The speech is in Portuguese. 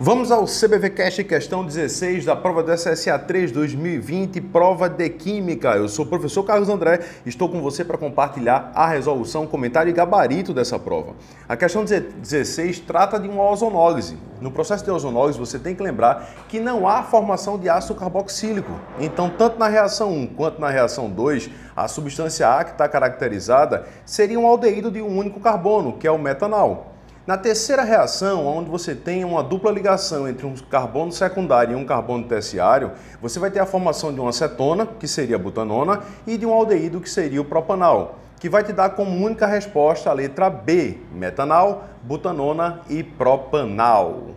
Vamos ao CBVcast questão 16 da prova do SSA 3 2020, prova de Química. Eu sou o professor Carlos André estou com você para compartilhar a resolução, comentário e gabarito dessa prova. A questão 16 trata de uma ozonólise. No processo de ozonólise, você tem que lembrar que não há formação de ácido carboxílico. Então, tanto na reação 1 quanto na reação 2, a substância A que está caracterizada seria um aldeído de um único carbono, que é o metanol. Na terceira reação, onde você tem uma dupla ligação entre um carbono secundário e um carbono terciário, você vai ter a formação de uma acetona, que seria a butanona, e de um aldeído, que seria o propanal, que vai te dar como única resposta a letra B, metanal, butanona e propanal.